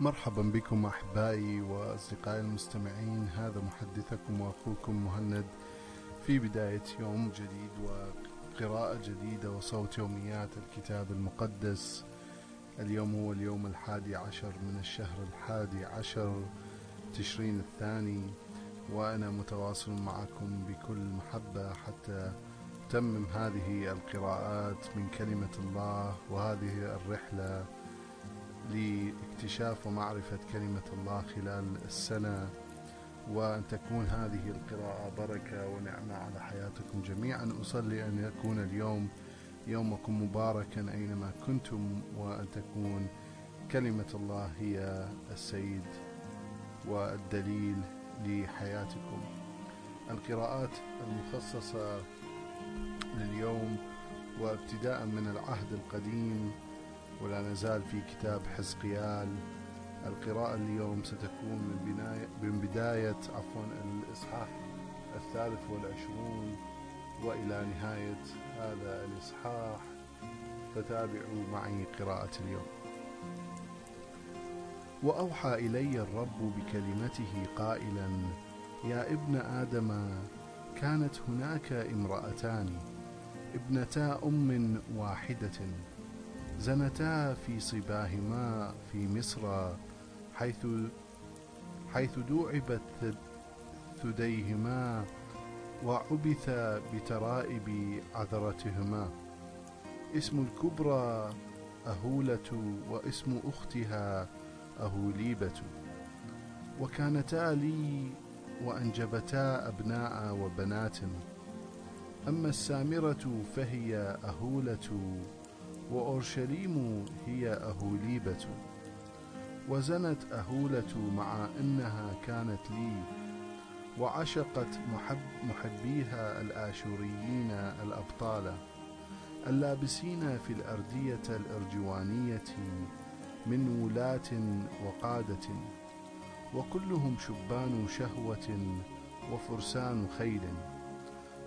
مرحبا بكم أحبائي وأصدقائي المستمعين. هذا محدثكم وأخوكم مهند في بداية يوم جديد وقراءة جديدة وصوت يوميات الكتاب المقدس. اليوم هو اليوم الحادي عشر من الشهر الحادي عشر تشرين الثاني وأنا متواصل معكم بكل محبة حتى تمم هذه القراءات من كلمة الله. وهذه الرحلة لاكتشاف ومعرفة كلمة الله خلال السنة وأن تكون هذه القراءة بركة ونعمة على حياتكم جميعا. أصلي أن يكون اليوم يومكم مباركا أينما كنتم وأن تكون كلمة الله هي السيد والدليل لحياتكم. القراءات المخصصة لليوم وابتداء من العهد القديم ولا نزال في كتاب حزقيال القراءة اليوم ستكون من, بناية من بداية عفوا الإصحاح الثالث والعشرون وإلى نهاية هذا الإصحاح فتابعوا معي قراءة اليوم. وأوحى إلي الرب بكلمته قائلا يا ابن آدم كانت هناك امرأتان ابنتا أم واحدة. زنتا في صباهما في مصر حيث حيث دوعبت ثديهما وعبث بترائب عذرتهما. اسم الكبرى أهولة واسم أختها أهوليبة. وكانتا لي وأنجبتا أبناء وبنات. أما السامرة فهي أهولة وأورشليم هي أهوليبة. وزنت أهولة مع أنها كانت لي وعشقت محب محبيها الآشوريين الأبطال. اللابسين في الأردية الأرجوانية من ولاة وقادة وكلهم شبان شهوة وفرسان خيل.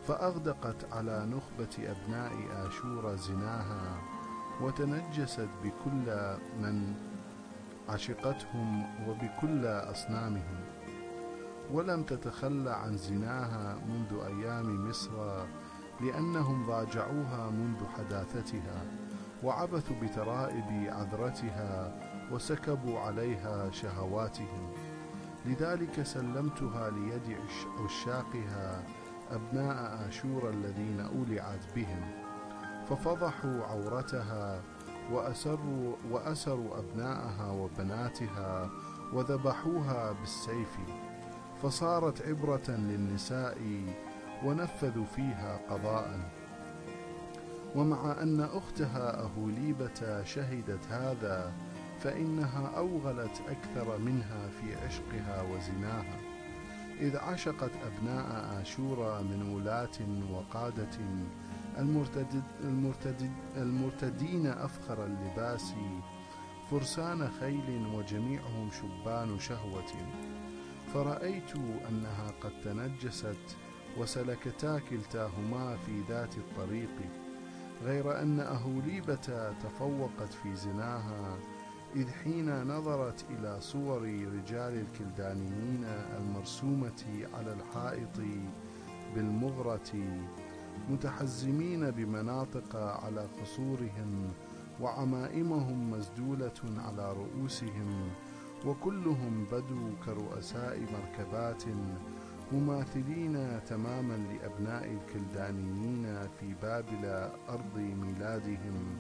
فأغدقت على نخبة أبناء آشور زناها وتنجست بكل من عشقتهم وبكل أصنامهم ولم تتخلى عن زناها منذ أيام مصر لأنهم ضاجعوها منذ حداثتها وعبثوا بترائب عذرتها وسكبوا عليها شهواتهم. لذلك سلمتها ليد عشاقها أبناء آشور الذين أولعت بهم. ففضحوا عورتها وأسروا, وأسروا أبناءها وبناتها وذبحوها بالسيف. فصارت عبرة للنساء ونفذوا فيها قضاء. ومع أن أختها أهوليبة شهدت هذا فإنها أوغلت أكثر منها في عشقها وزناها. إذ عشقت أبناء آشور من ولاة وقادة المرتد المرتد المرتدين أفخر اللباس فرسان خيل وجميعهم شبان شهوة. فرأيت أنها قد تنجست وسلكتا كلتاهما في ذات الطريق غير أن أهوليبة تفوقت في زناها إذ حين نظرت إلى صور رجال الكلدانيين المرسومة على الحائط بالمغرة متحزمين بمناطق على قصورهم وعمائمهم مسدولة على رؤوسهم وكلهم بدوا كرؤساء مركبات مماثلين تماما لأبناء الكلدانيين في بابل أرض ميلادهم.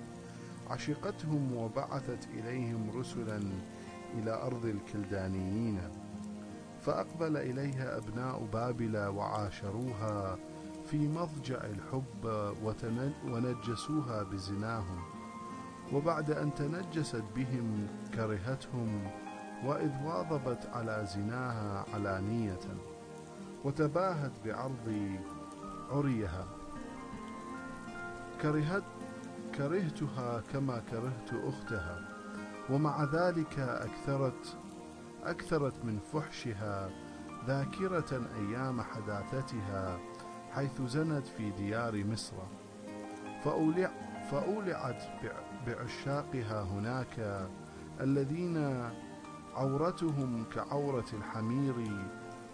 عشقتهم وبعثت إليهم رسلا إلى أرض الكلدانيين فأقبل إليها أبناء بابل وعاشروها في مضجع الحب ونجسوها بزناهم وبعد أن تنجست بهم كرهتهم وإذ واظبت على زناها علانية وتباهت بعرض عريها. كرهت كرهتها كما كرهت أختها ومع ذلك أكثرت أكثرت من فحشها ذاكرة أيام حداثتها حيث زنت في ديار مصر. فأولع فأولعت بعشاقها هناك الذين عورتهم كعورة الحمير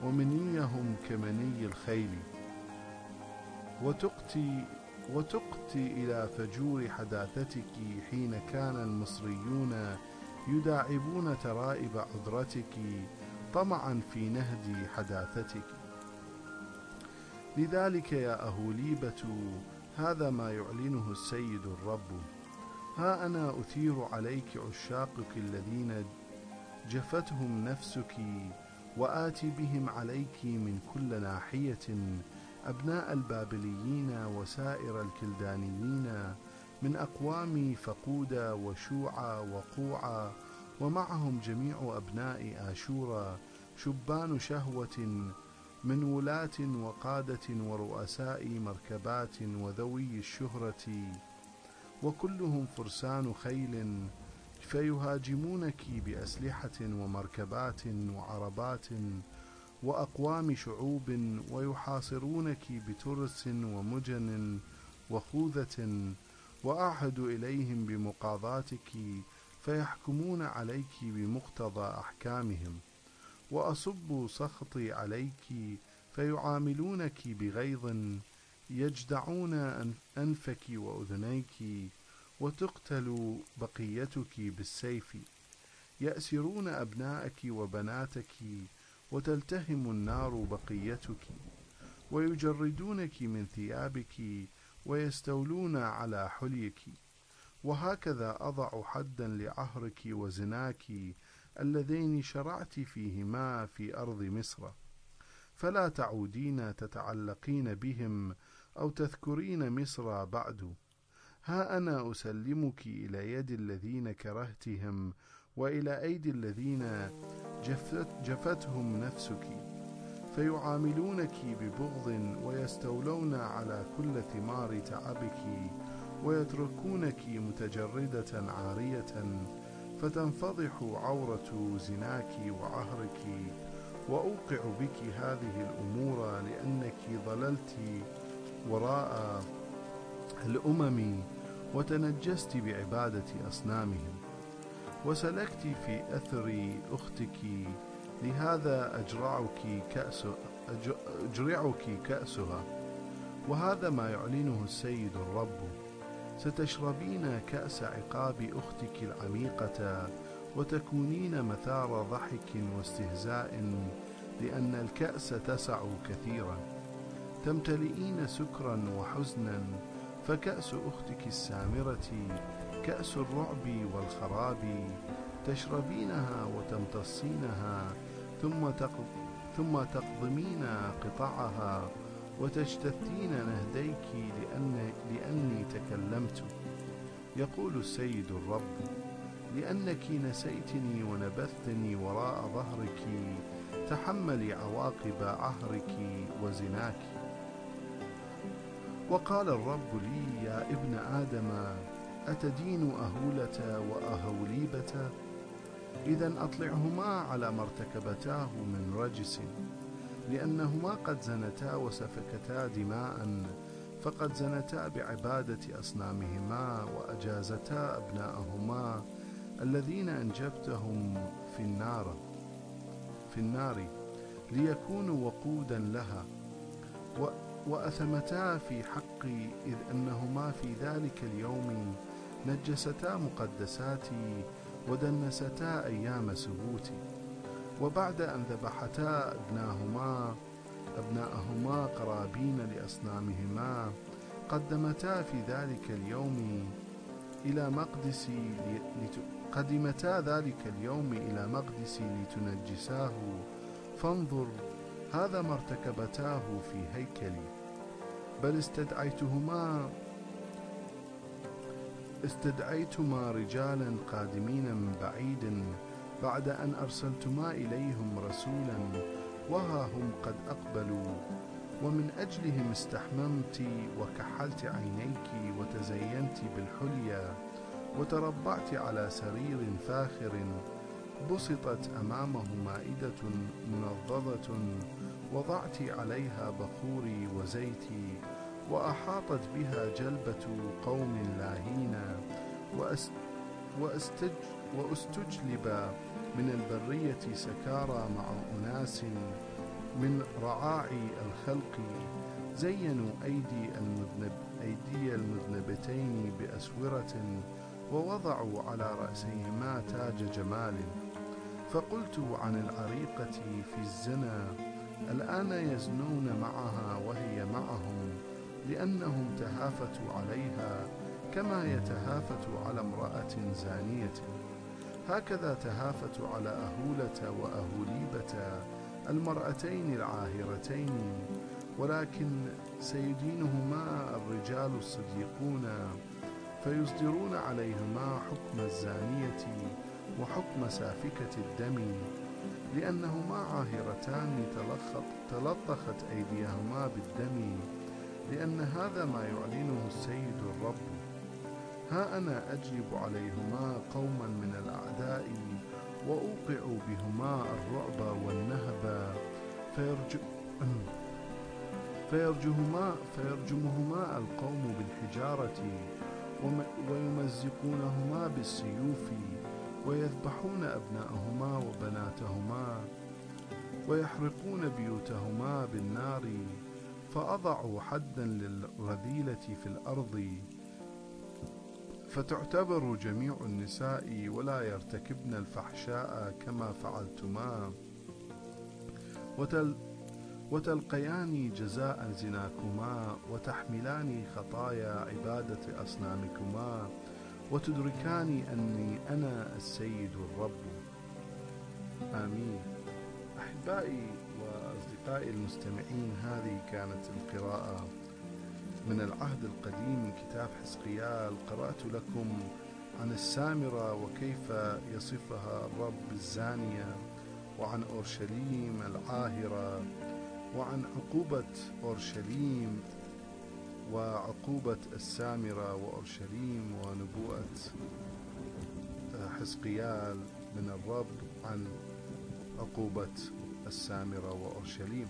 ومنيهم كمني الخيل. وتقتي وتقتي إلى فجور حداثتك حين كان المصريون يداعبون ترائب عذرتك طمعا في نهد حداثتك. لذلك يا أهوليبة هذا ما يعلنه السيد الرب. ها أنا أثير عليك عشاقك الذين جفتهم نفسك وآتي بهم عليك من كل ناحية أبناء البابليين وسائر الكلدانيين من أقوام فقودة وشوعة وقوعة ومعهم جميع أبناء آشورا شبان شهوة من ولاة وقادة ورؤساء مركبات وذوي الشهرة وكلهم فرسان خيل فيهاجمونك بأسلحة ومركبات وعربات وأقوام شعوب ويحاصرونك بترس ومجن وخوذة وأعهد إليهم بمقاضاتك فيحكمون عليك بمقتضى أحكامهم. وأصب سخطي عليك فيعاملونك بغيظ يجدعون أنفك وأذنيك وتقتل بقيتك بالسيف. يأسرون أبناءك وبناتك وتلتهم النار بقيتك. ويجردونك من ثيابك ويستولون على حليك. وهكذا أضع حدا لعهرك وزناك اللذين شرعت فيهما في أرض مصر. فلا تعودين تتعلقين بهم أو تذكرين مصر بعد. ها أنا أسلمك إلى يد الذين كرهتهم وإلى أيدي الذين جفت جفتهم نفسك. فيعاملونك ببغض ويستولون على كل ثمار تعبك ويتركونك متجردة عارية فتنفضح عورة زناك وعهرك وأوقع بك هذه الأمور لأنك ضللت وراء الأمم وتنجست بعبادة أصنامهم. وسلكت في أثر أختك لهذا أجرعك كأس أجرعك كأسها. وهذا ما يعلنه السيد الرب. ستشربين كأس عقاب أختك العميقة وتكونين مثار ضحك واستهزاء لأن الكأس تسع كثيرا. تمتلئين سكرا وحزنا فكأس أختك السامرة كأس الرعب والخراب تشربينها وتمتصينها ثم تقضمين قطعها وتجتثين نهديك لأن لأني تكلمت. يقول السيد الرب لأنك نسيتني ونبذتني وراء ظهرك تحملي عواقب عهرك وزناك. وقال الرب لي يا ابن آدم أتدين أهولة وأهوليبة؟ إذا أطلعهما على ما ارتكبتاه من رجس. لأنهما قد زنتا وسفكتا دماء فقد زنتا بعبادة أصنامهما وأجازتا أبناءهما الذين أنجبتهم في النار في النار ليكونوا وقودا لها. وأثمتا في حقي إذ أنهما في ذلك اليوم نجستا مقدساتي ودنستا أيام سبوتي وبعد أن ذبحتا ابناهما أبناءهما قرابين لأصنامهما قدمتا في ذلك اليوم إلى مقدس قدمتا ذلك اليوم إلى مقدسي لتنجساه. فانظر هذا ما ارتكبتاه في هيكلي بل استدعيتهما استدعيتما رجالا قادمين من بعيد بعد أن أرسلتما إليهم رسولا وها هم قد أقبلوا ومن أجلهم استحممت وكحلت عينيك وتزينت بالحلية وتربعت على سرير فاخر بسطت أمامه مائدة منضدة وضعت عليها بخوري وزيتي وأحاطت بها جلبة قوم لاهين وأستج وأستجلب من البرية سكارى مع أناس من رعاعي الخلق. زينوا أيدي المذنب أيدي المذنبتين بأسورة ووضعوا على رأسيهما تاج جمال. فقلت عن العريقة في الزنا الآن يزنون معها وهي معهم لأنهم تهافتوا عليها كما يتهافت على امرأة زانية. هكذا تهافتوا على أهولة وأهوليبة المرأتين العاهرتين ولكن سيدينهما الرجال الصديقون فيصدرون عليهما حكم الزانية وحكم سافكة الدم لأنهما عاهرتان تلطخت أيديهما بالدم لأن هذا ما يعلنه السيد الرب ها أنا أجلب عليهما قوما من الأعداء وأوقع بهما الرعب والنهب. فيرج... فيرجمهما, فيرجمهما القوم بالحجارة ويمزقونهما بالسيوف ويذبحون أبناءهما وبناتهما ويحرقون بيوتهما بالنار فأضعوا حدا للرذيلة في الأرض. فتعتبر جميع النساء ولا يرتكبن الفحشاء كما فعلتما. وتل وتلقيان جزاء زناكما وتحملان خطايا عبادة أصنامكما وتدركان أني أنا السيد الرب. آمين. أحبائي وأصدقائي المستمعين هذه كانت القراءة من العهد القديم من كتاب حزقيال قرأت لكم عن السامرة وكيف يصفها الرب الزانية وعن أورشليم العاهرة وعن عقوبة أورشليم وعقوبة السامرة وأورشليم ونبوءة حزقيال من الرب عن عقوبة السامرة وأورشليم.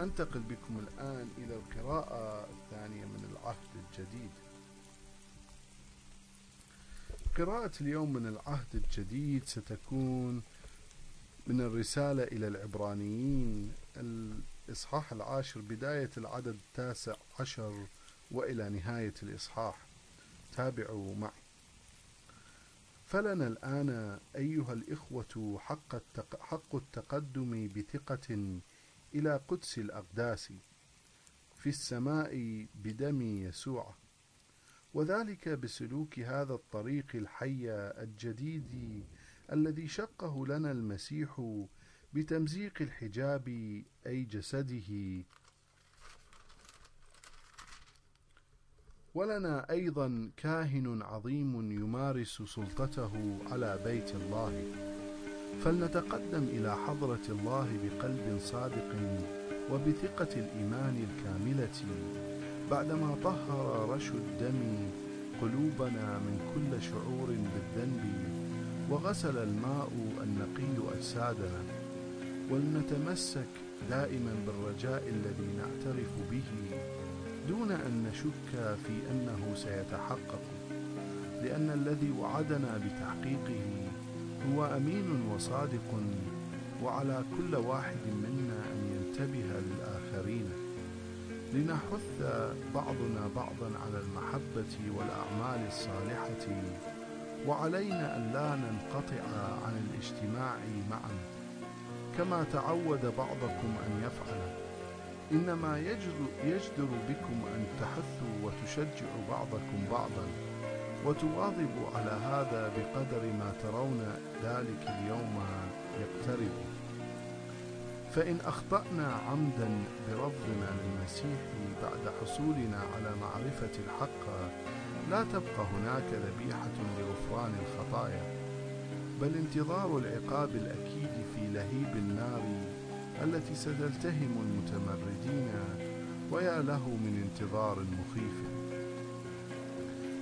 أنتقل بكم الآن إلى القراءة الثانية من العهد الجديد. قراءة اليوم من العهد الجديد ستكون من الرسالة إلى العبرانيين. الإصحاح العاشر بداية العدد التاسع عشر وإلى نهاية الإصحاح. تابعوا معي. فلنا الآن أيها الإخوة حق, التقدم بثقة إلى قدس الأقداس في السماء بدم يسوع. وذلك بسلوك هذا الطريق الحي الجديد الذي شقه لنا المسيح بتمزيق الحجاب أي جسده. ولنا أيضا كاهن عظيم يمارس سلطته على بيت الله. فلنتقدم إلى حضرة الله بقلب صادق وبثقة الإيمان الكاملة. بعدما طهر رش الدم قلوبنا من كل شعور بالذنب وغسل الماء النقي أجسادنا ولنتمسك دائما بالرجاء الذي نعترف به دون أن نشك في أنه سيتحقق لأن الذي وعدنا بتحقيقه هو أمين وصادق وعلى كل واحد منا أن ينتبه للآخرين. لنحث بعضنا بعضا على المحبة والأعمال الصالحة وعلينا أن لا ننقطع عن الاجتماع معا. كما تعود بعضكم أن يفعل. إنما يجدر بكم أن تحثوا وتشجعوا بعضكم بعضا. وتواظبوا على هذا بقدر ما ترون ذلك اليوم يقترب. فإن أخطأنا عمدا برفضنا للمسيح بعد حصولنا على معرفة الحق لا تبقى هناك ذبيحة لغفران الخطايا بل انتظار العقاب الأكيد في لهيب النار التي ستلتهم المتمردين ويا له من انتظار مخيف.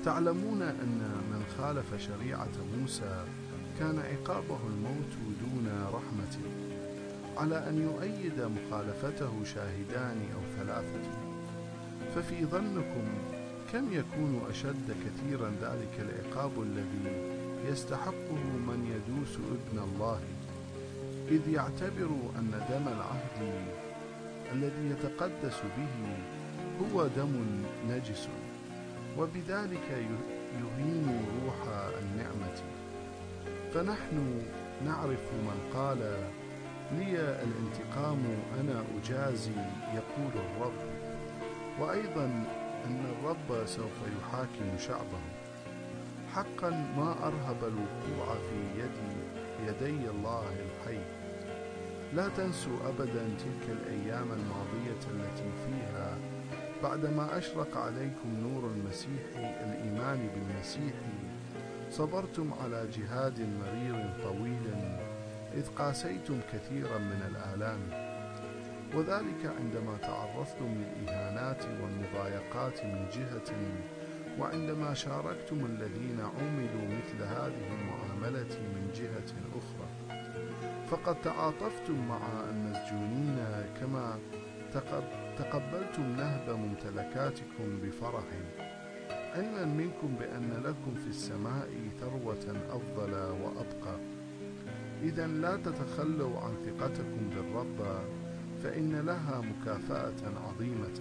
تعلمون أن من خالف شريعة موسى كان عقابه الموت دون رحمة. على أن يؤيد مخالفته شاهدان أو ثلاثة. ففي ظنكم كم يكون أشد كثيرا ذلك العقاب الذي يستحقه من يدوس ابن الله؟ إذ يعتبر أن دم العهد الذي يتقدس به هو دم نجس. وبذلك يهين روح النعمة. فنحن نعرف من قال لي الانتقام أنا أجازي يقول الرب. وأيضا أن الرب سوف يحاكم شعبه. حقا ما أرهب الوقوع في يدي يدي الله الحي. لا تنسوا أبدا تلك الأيام الماضية التي فيها بعدما أشرق عليكم نور المسيح الإيمان بالمسيح صبرتم على جهاد مرير طويل إذ قاسيتم كثيرا من الآلام. وذلك عندما تعرضتم للإهانات والمضايقات من جهة وعندما شاركتم الذين عملوا مثل هذه المعاملة من جهة أخرى. فقد تعاطفتم مع المسجونين كما تقبلتم نهب ممتلكاتكم بفرح. علما منكم بأن لكم في السماء ثروة أفضل وأبقى؟ إذا لا تتخلوا عن ثقتكم بالرب فإن لها مكافأة عظيمة.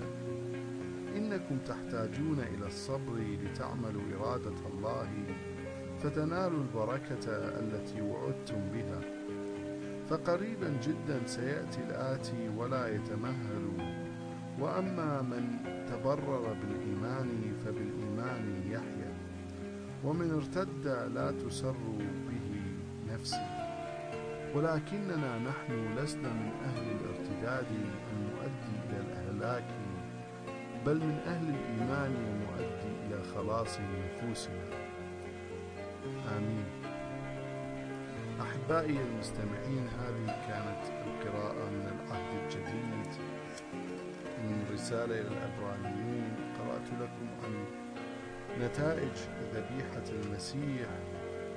إنكم تحتاجون إلى الصبر لتعملوا إرادة الله فتنالوا البركة التي وعدتم بها. فقريبا جدا سيأتي الآتي ولا يتمهل وأما من تبرر بالإيمان فبالإيمان يحيى ومن ارتد لا تسر به نفسه. ولكننا نحن لسنا من أهل الارتداد المؤدي إلى الهلاك بل من أهل الإيمان المؤدي إلى خلاص نفوسنا. آمين. أحبائي المستمعين هذه كانت القراءة من العهد الجديد. من رسالة إلى العبرانيين قرأت لكم عن نتائج ذبيحة المسيح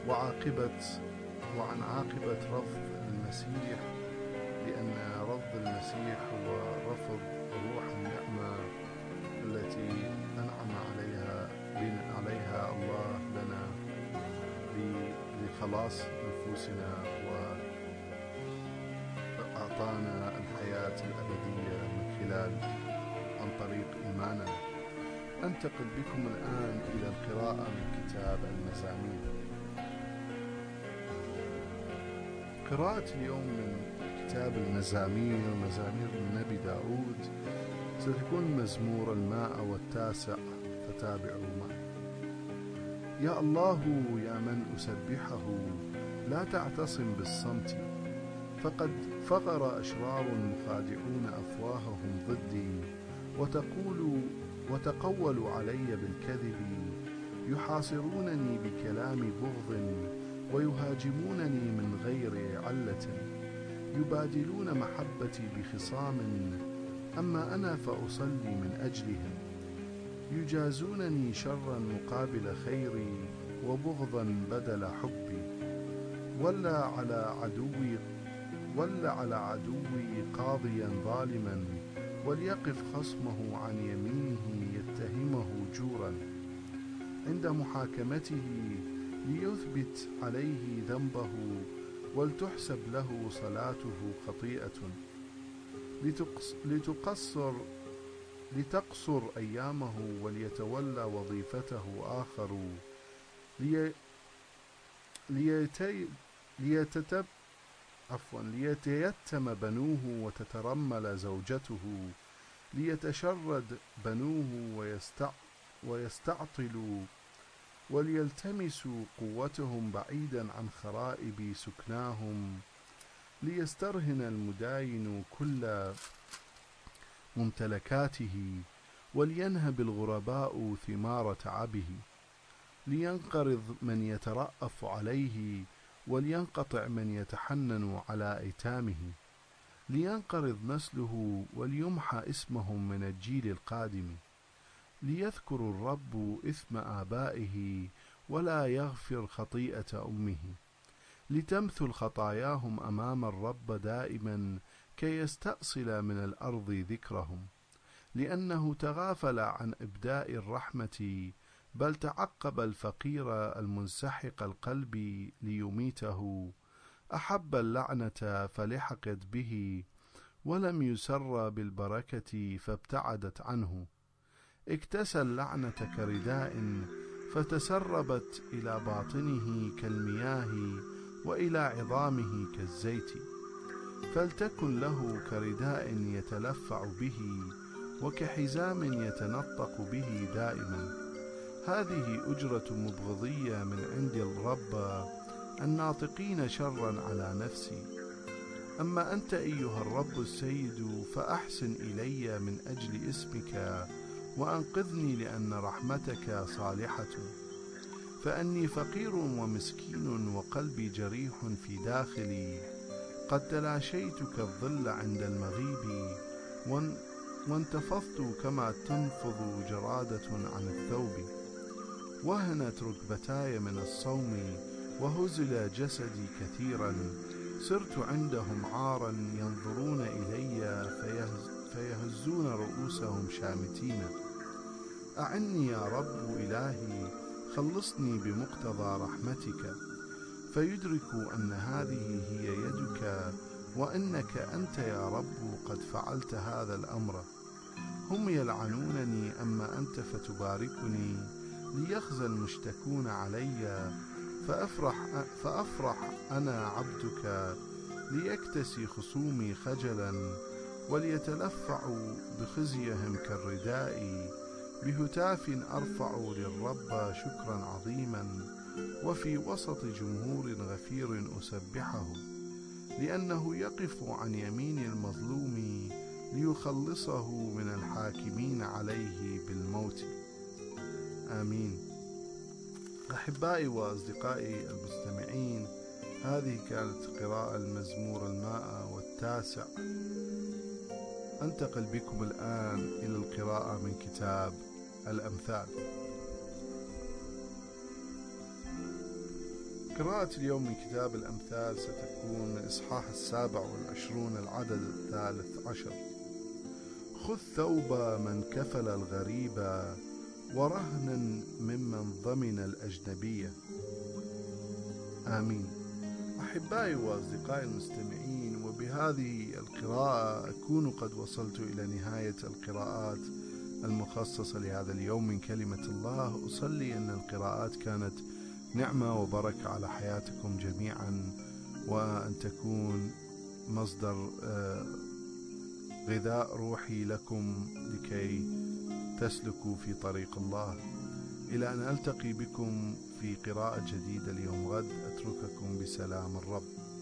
وعاقبة وعن عاقبة رفض المسيح لأن رفض المسيح هو رفض روح النعمة التي أنعم عليها عليها الله لنا لخلاص نفوسنا وأعطانا الحياة الأبدية. من خلال عن طريق إيماننا. أنتقل بكم الآن إلى القراءة من كتاب المزامير قراءة اليوم من كتاب المزامير مزامير النبي داود. ستكون مزمور الماء والتاسع فتابعوا معي يا الله يا من أسبحه لا تعتصم بالصمت فقد فغر أشرار مخادعون أفواههم ضدي وتقول وتقولوا علي بالكذب يحاصرونني بكلام بغض ويهاجمونني من غير علة. يبادلون محبتي بخصام أما أنا فأصلي من أجلهم. يجازونني شرا مقابل خيري وبغضا بدل حبي. ولا على عدوي ولا على عدوي قاضيا ظالما وليقف خصمه عن يمينه يتهمه جورا. عند محاكمته ليثبت عليه ذنبه ولتحسب له صلاته خطيئة. لتقصر لتقصر أيامه وليتولى وظيفته آخر. لي ليتي ليتتب عفوا ليتيتم بنوه وتترمل زوجته ليتشرد بنوه ويستع ويستعطلوا وليلتمسوا قوتهم بعيدا عن خرائب سكناهم ليسترهن المداين كل ممتلكاته ولينهب الغرباء ثمار تعبه لينقرض من يترأف عليه ولينقطع من يتحنن على أيتامه. لينقرض نسله وليمحى اسمهم من الجيل القادم. ليذكر الرب إثم آبائه ولا يغفر خطيئة أمه. لتمثل خطاياهم أمام الرب دائما كي يستأصل من الأرض ذكرهم. لأنه تغافل عن إبداء الرحمة بل تعقب الفقير المنسحق القلب ليميته. أحب اللعنة فلحقت به ولم يسر بالبركة فابتعدت عنه. اكتسى اللعنة كرداء فتسربت إلى باطنه كالمياه وإلى عظامه كالزيت. فلتكن له كرداء يتلفع به وكحزام يتنطق به دائما. هذه أجرة مبغضية من عند الرب الناطقين شرا على نفسي. أما أنت أيها الرب السيد فأحسن إلي من أجل اسمك وأنقذني لأن رحمتك صالحة. فأني فقير ومسكين وقلبي جريح في داخلي. قد تلاشيت كالظل عند المغيب وانتفضت كما تنفض جرادة عن الثوب. وهنت ركبتاي من الصوم وهزل جسدي كثيرا. صرت عندهم عارا ينظرون إلي فيهز فيهزون رؤوسهم شامتين. أعني يا رب إلهي خلصني بمقتضى رحمتك. فيدركوا أن هذه هي يدك وأنك أنت يا رب قد فعلت هذا الأمر. هم يلعنونني أما أنت فتباركني. ليخزى المشتكون علي فأفرح, فأفرح أنا عبدك ليكتسي خصومي خجلا وليتلفعوا بخزيهم كالرداء. بهتاف أرفع للرب شكرا عظيما وفي وسط جمهور غفير أسبحه. لأنه يقف عن يمين المظلوم ليخلصه من الحاكمين عليه بالموت. آمين. أحبائي وأصدقائي المستمعين هذه كانت قراءة المزمور المائة والتاسع. أنتقل بكم الآن إلى القراءة من كتاب الأمثال. قراءة اليوم من كتاب الأمثال ستكون من إصحاح السابع والعشرون العدد الثالث عشر. خذ ثوب من كفل الغريب ورهنا ممن ضمن الأجنبية. آمين. أحبائي وأصدقائي المستمعين وبهذه القراءة أكون قد وصلت إلى نهاية القراءات المخصصة لهذا اليوم من كلمة الله. أصلي أن القراءات كانت نعمة وبركة على حياتكم جميعا وأن تكون مصدر آه، غذاء روحي لكم لكي تسلكوا في طريق الله. إلى أن ألتقي بكم في قراءة جديدة اليوم غد أترككم بسلام الرب.